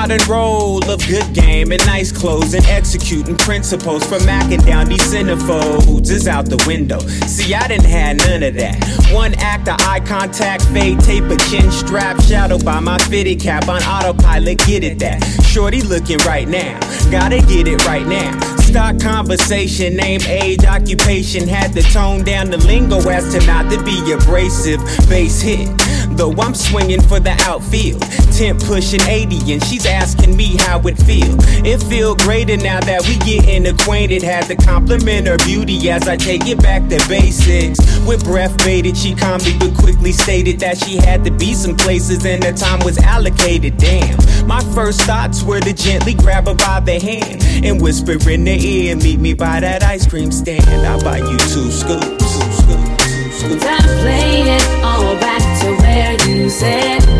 modern role of good game and nice clothes and executing principles for macking down these centerfolds is out the window. See, I didn't have none of that. One act of eye contact, fade tape, a chin strap, shadowed by my fitted cap on autopilot. Get it that? Shorty looking right now, gotta get it right now. Stock conversation, name, age, occupation. Had to tone down the lingo as to not to be abrasive. Base hit, though I'm swinging for the outfield. Temp pushing 80 and she's asking me how it feel. It feel greater now that we getting acquainted. Had to compliment her beauty as I take it back to basics. With breath baited, she calmly but quickly stated that she had to be some places and the time was allocated. Damn, my first thoughts were to gently grab her by the hand and whisper in the ear, meet me by that ice cream stand. I'll buy you two scoops. Two scoops, two scoops. It all back to where you said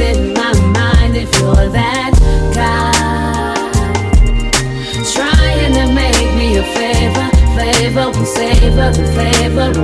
in my mind if you're that guy. Trying to make me a favor, favor the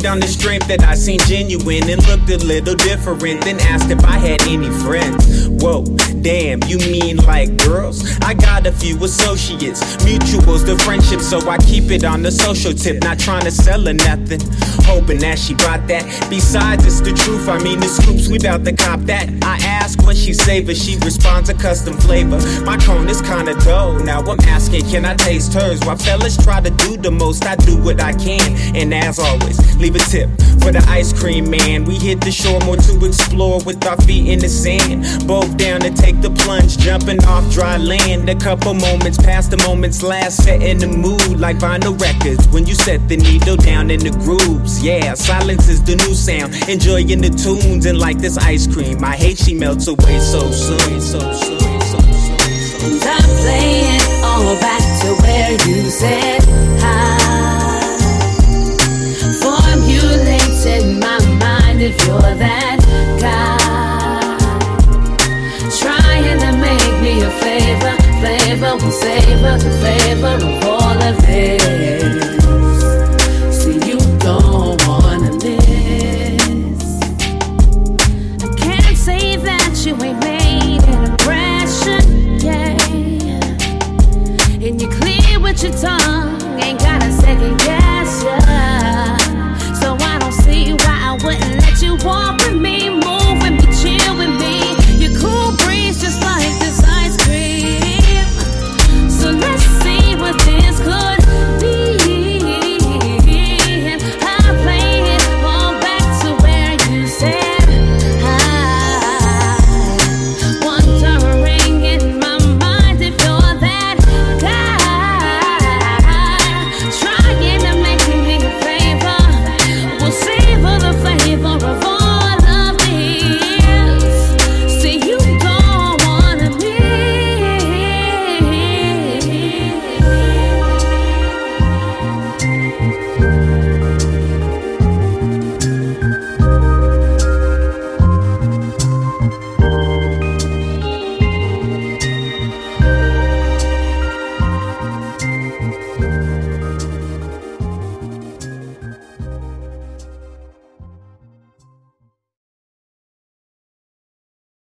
agreed on the strength that I seen genuine and looked a little different. Then asked if I had any friends. Whoa, damn, you mean like girls? I got a few associates, mutuals, the friendship, so I keep it on the social tip. Not trying to sell her nothing, hoping that she bought that. Besides, it's the truth, I mean the scoops, we bout to cop that. I ask what she savors, she responds a custom flavor. My cone is kinda dull, now I'm asking, can I taste hers? While fellas try to do the most, I do what I can. And as always, leave a tip for the ice cream man. We hit the shore more to explore with our feet in the sand. Both down to take the plunge, jumping off dry land. A couple moments past the moments last, setting the mood like vinyl records. When you set the needle down in the grooves, yeah, silence is the new sound. Enjoying the tunes and like this ice cream. I hate she melts away so soon, so soon, so soon. So soon. Time play it all back savor the flavor of all of this. See, you don't wanna miss. I can't say that you ain't.